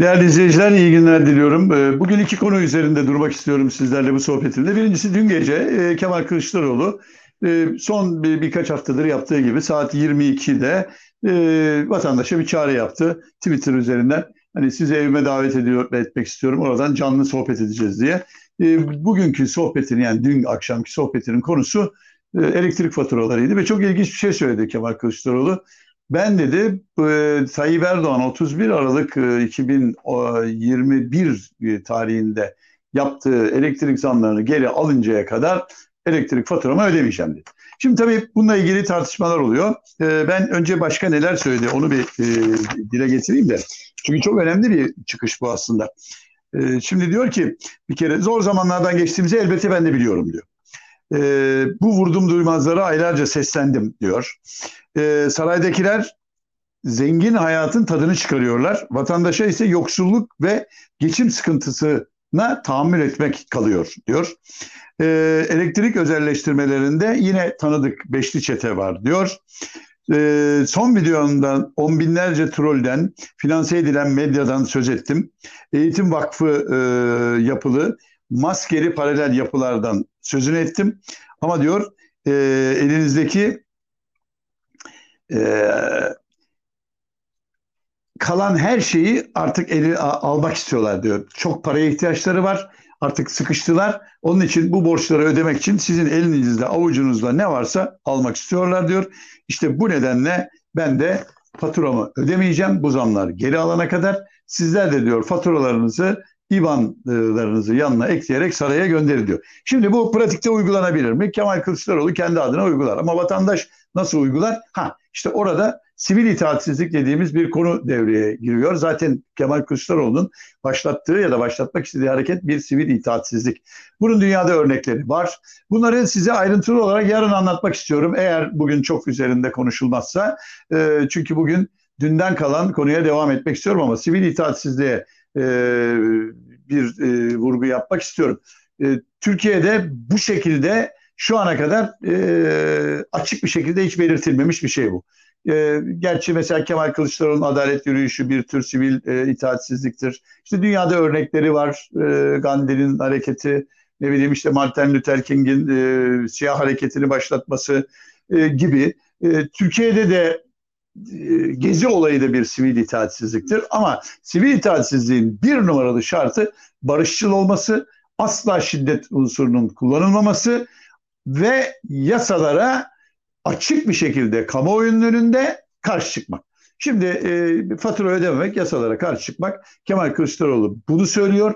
Değerli izleyiciler iyi günler diliyorum. Ee, bugün iki konu üzerinde durmak istiyorum sizlerle bu sohbetimde. Birincisi dün gece e, Kemal Kılıçdaroğlu e, son bir, birkaç haftadır yaptığı gibi saat 22'de e, vatandaşa bir çağrı yaptı Twitter üzerinden. Hani sizi evime davet ediyor etmek istiyorum. Oradan canlı sohbet edeceğiz diye. Bugünkü sohbetin yani dün akşamki sohbetinin konusu elektrik faturalarıydı ve çok ilginç bir şey söyledi Kemal Kılıçdaroğlu. Ben dedi e, Tayyip Erdoğan 31 Aralık e, 2021 e, tarihinde yaptığı elektrik zamlarını geri alıncaya kadar elektrik faturamı ödemeyeceğim dedi. Şimdi tabii bununla ilgili tartışmalar oluyor. E, ben önce başka neler söyledi onu bir e, dile getireyim de. Çünkü çok önemli bir çıkış bu aslında. E, şimdi diyor ki bir kere zor zamanlardan geçtiğimizi elbette ben de biliyorum diyor. E, bu vurdum duymazlara aylarca seslendim diyor. E, saraydakiler zengin hayatın tadını çıkarıyorlar. Vatandaşa ise yoksulluk ve geçim sıkıntısına tahammül etmek kalıyor diyor. E, elektrik özelleştirmelerinde yine tanıdık beşli çete var diyor. E, son videomdan on binlerce trollden, finanse edilen medyadan söz ettim. Eğitim Vakfı e, yapılı maskeli paralel yapılardan sözünü ettim. Ama diyor e, elinizdeki e, kalan her şeyi artık eli almak istiyorlar diyor. Çok paraya ihtiyaçları var. Artık sıkıştılar. Onun için bu borçları ödemek için sizin elinizde, avucunuzda ne varsa almak istiyorlar diyor. İşte bu nedenle ben de faturamı ödemeyeceğim bu zamlar geri alana kadar. Sizler de diyor faturalarınızı IBAN'larınızı yanına ekleyerek saraya gönderin diyor. Şimdi bu pratikte uygulanabilir mi? Kemal Kılıçdaroğlu kendi adına uygular. Ama vatandaş nasıl uygular? Ha işte orada sivil itaatsizlik dediğimiz bir konu devreye giriyor. Zaten Kemal Kılıçdaroğlu'nun başlattığı ya da başlatmak istediği hareket bir sivil itaatsizlik. Bunun dünyada örnekleri var. Bunları size ayrıntılı olarak yarın anlatmak istiyorum. Eğer bugün çok üzerinde konuşulmazsa. E, çünkü bugün dünden kalan konuya devam etmek istiyorum ama sivil itaatsizliğe e, bir e, vurgu yapmak istiyorum. E, Türkiye'de bu şekilde şu ana kadar e, açık bir şekilde hiç belirtilmemiş bir şey bu. E, gerçi mesela Kemal Kılıçdaroğlu'nun adalet yürüyüşü bir tür sivil e, itaatsizliktir. İşte dünyada örnekleri var. E, Gandhi'nin hareketi, ne bileyim işte Martin Luther King'in e, siyah hareketini başlatması e, gibi. E, Türkiye'de de e, gezi olayı da bir sivil itaatsizliktir. Ama sivil itaatsizliğin bir numaralı şartı barışçıl olması, asla şiddet unsurunun kullanılmaması ve yasalara açık bir şekilde kamuoyunun önünde karşı çıkmak. Şimdi e, fatura ödememek, yasalara karşı çıkmak. Kemal Kılıçdaroğlu bunu söylüyor.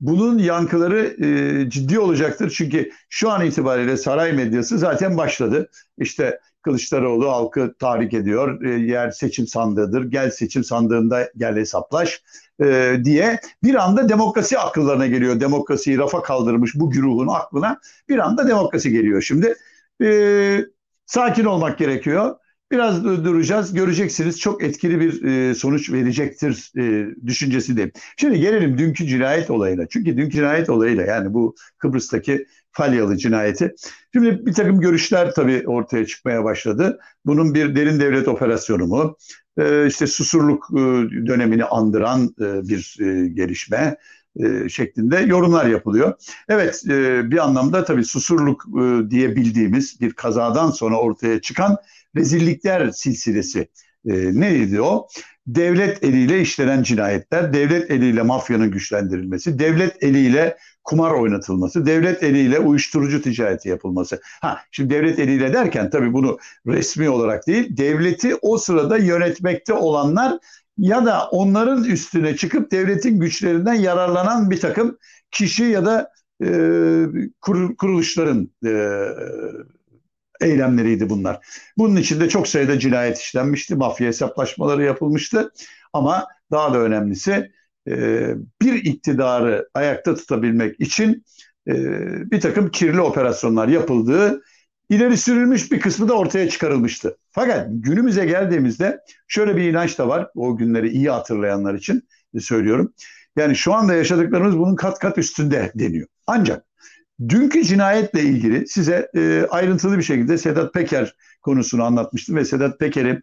Bunun yankıları e, ciddi olacaktır. Çünkü şu an itibariyle saray medyası zaten başladı. İşte Kılıçdaroğlu halkı tahrik ediyor. E, yer seçim sandığıdır. Gel seçim sandığında gel hesaplaş e, diye bir anda demokrasi akıllarına geliyor. Demokrasiyi rafa kaldırmış bu güruhun aklına bir anda demokrasi geliyor şimdi. E, sakin olmak gerekiyor. Biraz duracağız. Göreceksiniz çok etkili bir e, sonuç verecektir e, düşüncesindeyim. Şimdi gelelim dünkü cinayet olayına. Çünkü dünkü cinayet olayıyla yani bu Kıbrıs'taki Falyalı cinayeti. Şimdi bir takım görüşler tabii ortaya çıkmaya başladı. Bunun bir derin devlet operasyonu mu? E, işte susurluk dönemini andıran bir gelişme e, şeklinde yorumlar yapılıyor. Evet e, bir anlamda tabii susurluk e, diye bildiğimiz bir kazadan sonra ortaya çıkan rezillikler silsilesi neydi o? Devlet eliyle işlenen cinayetler, devlet eliyle mafyanın güçlendirilmesi, devlet eliyle kumar oynatılması, devlet eliyle uyuşturucu ticareti yapılması. Ha, şimdi devlet eliyle derken tabii bunu resmi olarak değil, devleti o sırada yönetmekte olanlar ya da onların üstüne çıkıp devletin güçlerinden yararlanan bir takım kişi ya da e, kuruluşların e, eylemleriydi bunlar. Bunun içinde çok sayıda cinayet işlenmişti, mafya hesaplaşmaları yapılmıştı ama daha da önemlisi e, bir iktidarı ayakta tutabilmek için e, bir takım kirli operasyonlar yapıldığı ileri sürülmüş bir kısmı da ortaya çıkarılmıştı. Fakat günümüze geldiğimizde şöyle bir inanç da var. O günleri iyi hatırlayanlar için söylüyorum. Yani şu anda yaşadıklarımız bunun kat kat üstünde deniyor. Ancak dünkü cinayetle ilgili size e, ayrıntılı bir şekilde Sedat Peker konusunu anlatmıştım ve Sedat Peker'i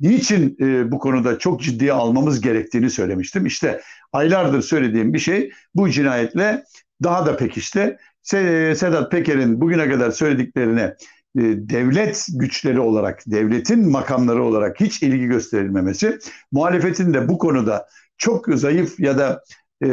niçin e, bu konuda çok ciddiye almamız gerektiğini söylemiştim. İşte aylardır söylediğim bir şey bu cinayetle daha da pekişti. Sedat Peker'in bugüne kadar söylediklerine e, devlet güçleri olarak, devletin makamları olarak hiç ilgi gösterilmemesi, muhalefetin de bu konuda çok zayıf ya da e,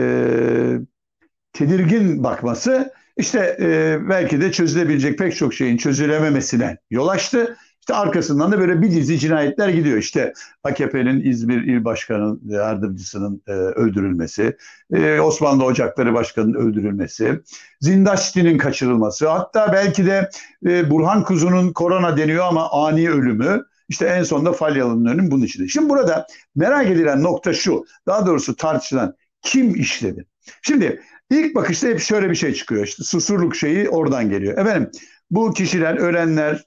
tedirgin bakması işte e, belki de çözülebilecek pek çok şeyin çözülememesine yol açtı. İşte arkasından da böyle bir dizi cinayetler gidiyor. İşte AKP'nin İzmir İl Başkanı yardımcısının e, öldürülmesi, e, Osmanlı Ocakları Başkanı'nın öldürülmesi, Zindaşti'nin kaçırılması, hatta belki de e, Burhan Kuzu'nun korona deniyor ama ani ölümü. İşte en sonunda Falyalı'nın ölümü bunun içinde. Şimdi burada merak edilen nokta şu, daha doğrusu tartışılan kim işledi? Şimdi ilk bakışta hep şöyle bir şey çıkıyor. İşte susurluk şeyi oradan geliyor. Efendim bu kişiler, ölenler,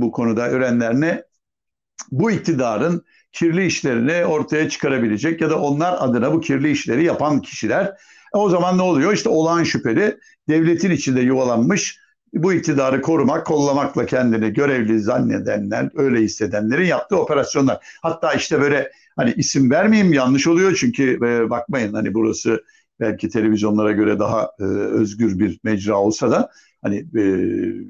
bu konuda öğrenler ne? Bu iktidarın kirli işlerini ortaya çıkarabilecek ya da onlar adına bu kirli işleri yapan kişiler. E o zaman ne oluyor? İşte olağan şüpheli devletin içinde yuvalanmış bu iktidarı korumak, kollamakla kendini görevli zannedenler, öyle hissedenlerin yaptığı operasyonlar. Hatta işte böyle hani isim vermeyeyim yanlış oluyor çünkü e, bakmayın hani burası belki televizyonlara göre daha e, özgür bir mecra olsa da Hani e,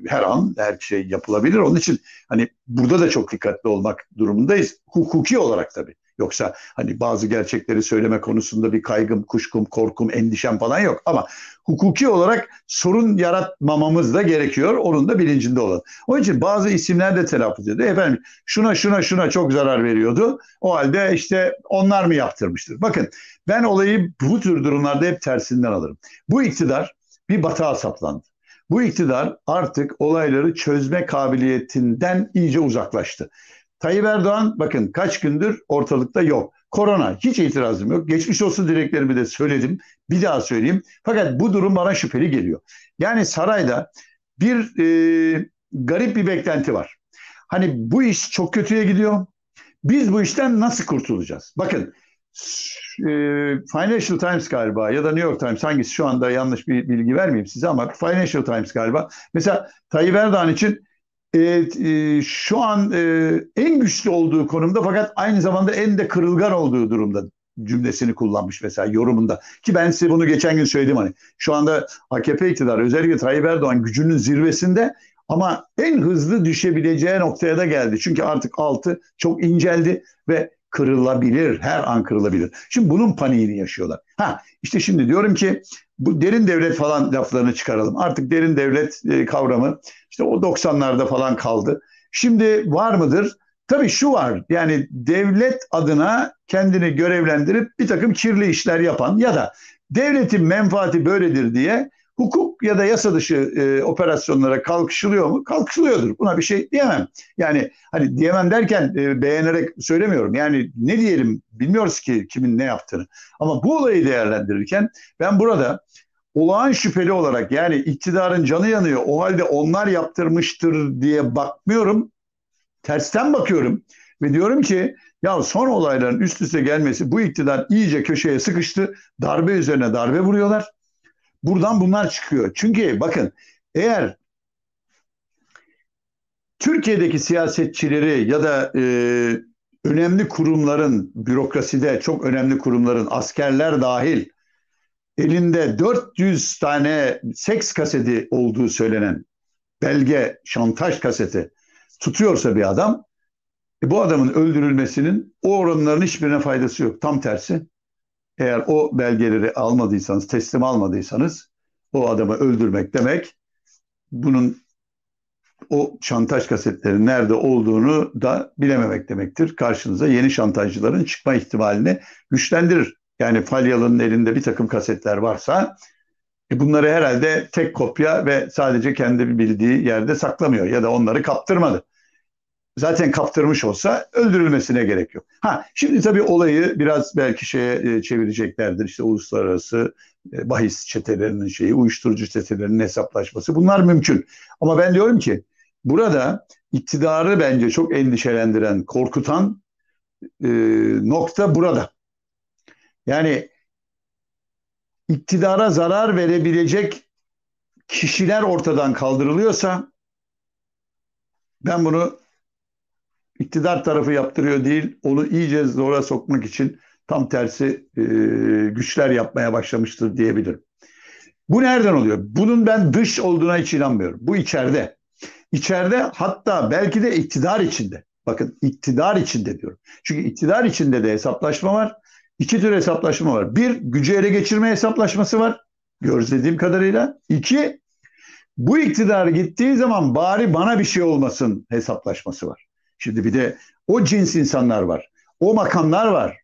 her an her şey yapılabilir. Onun için hani burada da çok dikkatli olmak durumundayız. Hukuki olarak tabii. Yoksa hani bazı gerçekleri söyleme konusunda bir kaygım, kuşkum, korkum, endişem falan yok. Ama hukuki olarak sorun yaratmamamız da gerekiyor. Onun da bilincinde olan. Onun için bazı isimler de telaffuz ediyor. Efendim şuna şuna şuna çok zarar veriyordu. O halde işte onlar mı yaptırmıştır? Bakın ben olayı bu tür durumlarda hep tersinden alırım. Bu iktidar bir batağa saplandı. Bu iktidar artık olayları çözme kabiliyetinden iyice uzaklaştı. Tayyip Erdoğan bakın kaç gündür ortalıkta yok. Korona hiç itirazım yok. Geçmiş olsun dileklerimi de söyledim. Bir daha söyleyeyim. Fakat bu durum bana şüpheli geliyor. Yani sarayda bir e, garip bir beklenti var. Hani bu iş çok kötüye gidiyor. Biz bu işten nasıl kurtulacağız? Bakın e, Financial Times galiba ya da New York Times hangisi şu anda yanlış bir bilgi vermeyeyim size ama Financial Times galiba. Mesela Tayyip Erdoğan için e, e, şu an e, en güçlü olduğu konumda fakat aynı zamanda en de kırılgan olduğu durumda cümlesini kullanmış mesela yorumunda. Ki ben size bunu geçen gün söyledim hani. Şu anda AKP iktidarı özellikle Tayyip Erdoğan gücünün zirvesinde ama en hızlı düşebileceği noktaya da geldi. Çünkü artık altı çok inceldi ve kırılabilir. Her an kırılabilir. Şimdi bunun paniğini yaşıyorlar. Ha işte şimdi diyorum ki bu derin devlet falan laflarını çıkaralım. Artık derin devlet e, kavramı işte o 90'larda falan kaldı. Şimdi var mıdır? Tabii şu var yani devlet adına kendini görevlendirip bir takım kirli işler yapan ya da devletin menfaati böyledir diye hukuk ya da yasa dışı e, operasyonlara kalkışılıyor mu? Kalkışılıyordur. Buna bir şey diyemem. Yani hani diyemem derken e, beğenerek söylemiyorum. Yani ne diyelim bilmiyoruz ki kimin ne yaptığını. Ama bu olayı değerlendirirken ben burada olağan şüpheli olarak yani iktidarın canı yanıyor o halde onlar yaptırmıştır diye bakmıyorum. Tersten bakıyorum ve diyorum ki ya son olayların üst üste gelmesi bu iktidar iyice köşeye sıkıştı. Darbe üzerine darbe vuruyorlar Buradan bunlar çıkıyor. Çünkü bakın eğer Türkiye'deki siyasetçileri ya da e, önemli kurumların, bürokraside çok önemli kurumların, askerler dahil elinde 400 tane seks kaseti olduğu söylenen belge, şantaj kaseti tutuyorsa bir adam, e, bu adamın öldürülmesinin o oranların hiçbirine faydası yok. Tam tersi. Eğer o belgeleri almadıysanız, teslim almadıysanız o adamı öldürmek demek bunun o şantaj kasetlerin nerede olduğunu da bilememek demektir. Karşınıza yeni şantajcıların çıkma ihtimalini güçlendirir. Yani Falyalı'nın elinde bir takım kasetler varsa e bunları herhalde tek kopya ve sadece kendi bildiği yerde saklamıyor ya da onları kaptırmadı zaten kaptırmış olsa öldürülmesine gerek yok. Ha şimdi tabii olayı biraz belki şeye e, çevireceklerdir. İşte uluslararası e, bahis çetelerinin şeyi, uyuşturucu çetelerinin hesaplaşması bunlar mümkün. Ama ben diyorum ki burada iktidarı bence çok endişelendiren, korkutan e, nokta burada. Yani iktidara zarar verebilecek kişiler ortadan kaldırılıyorsa ben bunu iktidar tarafı yaptırıyor değil, onu iyice zora sokmak için tam tersi e, güçler yapmaya başlamıştır diyebilirim. Bu nereden oluyor? Bunun ben dış olduğuna hiç inanmıyorum. Bu içeride. İçeride hatta belki de iktidar içinde. Bakın iktidar içinde diyorum. Çünkü iktidar içinde de hesaplaşma var. İki tür hesaplaşma var. Bir, gücü ele geçirme hesaplaşması var. Gözlediğim kadarıyla. İki, bu iktidar gittiği zaman bari bana bir şey olmasın hesaplaşması var. Şimdi bir de o cins insanlar var. O makamlar var.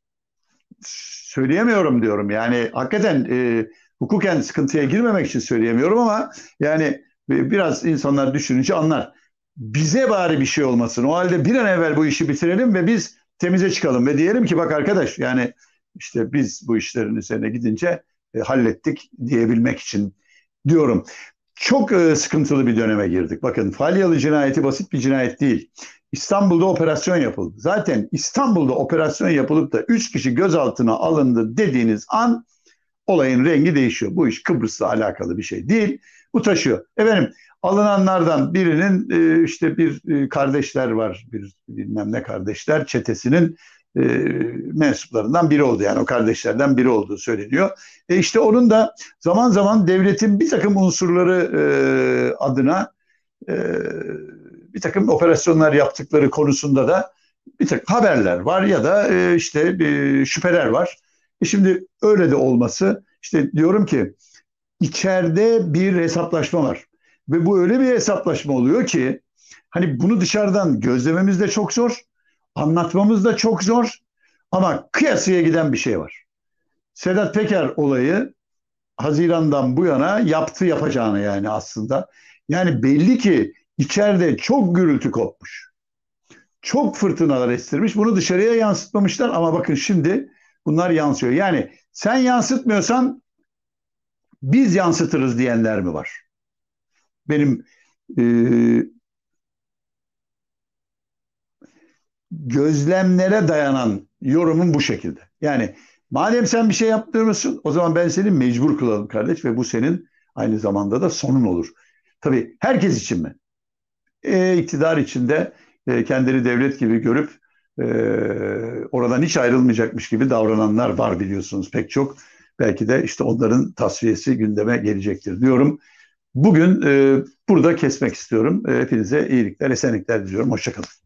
Söyleyemiyorum diyorum. Yani hakikaten e, hukuken sıkıntıya girmemek için söyleyemiyorum ama yani biraz insanlar düşününce anlar. Bize bari bir şey olmasın. O halde bir an evvel bu işi bitirelim ve biz temize çıkalım ve diyelim ki bak arkadaş yani işte biz bu işlerin üzerine gidince e, hallettik diyebilmek için diyorum. Çok e, sıkıntılı bir döneme girdik. Bakın Falyalı cinayeti basit bir cinayet değil. İstanbul'da operasyon yapıldı. Zaten İstanbul'da operasyon yapılıp da 3 kişi gözaltına alındı dediğiniz an olayın rengi değişiyor. Bu iş Kıbrıs'la alakalı bir şey değil. Bu taşıyor. Efendim alınanlardan birinin e, işte bir e, kardeşler var. Bir bilmem ne kardeşler çetesinin e, mensuplarından biri oldu. Yani o kardeşlerden biri olduğu söyleniyor. E işte onun da zaman zaman devletin bir takım unsurları e, adına e, bir takım operasyonlar yaptıkları konusunda da bir takım haberler var ya da e, işte bir şüpheler var. E şimdi öyle de olması işte diyorum ki içeride bir hesaplaşma var. Ve bu öyle bir hesaplaşma oluyor ki hani bunu dışarıdan gözlememiz de çok zor, anlatmamız da çok zor ama kıyasıya giden bir şey var. Sedat Peker olayı Haziran'dan bu yana yaptı yapacağını yani aslında. Yani belli ki içeride çok gürültü kopmuş. Çok fırtınalar estirmiş. Bunu dışarıya yansıtmamışlar ama bakın şimdi bunlar yansıyor. Yani sen yansıtmıyorsan biz yansıtırız diyenler mi var? Benim e, gözlemlere dayanan yorumum bu şekilde. Yani madem sen bir şey yaptırmışsın o zaman ben seni mecbur kılalım kardeş ve bu senin aynı zamanda da sonun olur. Tabii herkes için mi? E, iktidar içinde e, kendini devlet gibi görüp e, oradan hiç ayrılmayacakmış gibi davrananlar var biliyorsunuz pek çok. Belki de işte onların tasfiyesi gündeme gelecektir diyorum. Bugün e, burada kesmek istiyorum. E, hepinize iyilikler, esenlikler diliyorum. Hoşçakalın.